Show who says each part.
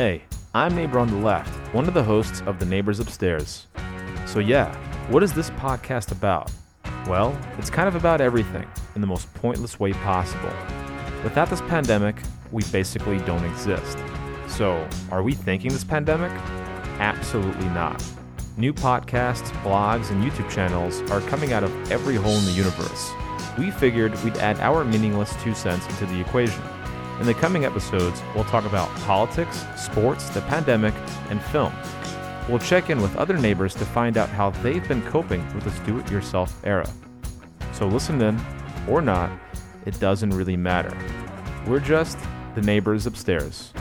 Speaker 1: Hey, I'm Neighbor on the Left, one of the hosts of The Neighbors Upstairs. So, yeah, what is this podcast about? Well, it's kind of about everything in the most pointless way possible. Without this pandemic, we basically don't exist. So, are we thanking this pandemic? Absolutely not. New podcasts, blogs, and YouTube channels are coming out of every hole in the universe. We figured we'd add our meaningless two cents into the equation. In the coming episodes, we'll talk about politics, sports, the pandemic, and film. We'll check in with other neighbors to find out how they've been coping with this do it yourself era. So listen in, or not, it doesn't really matter. We're just the neighbors upstairs.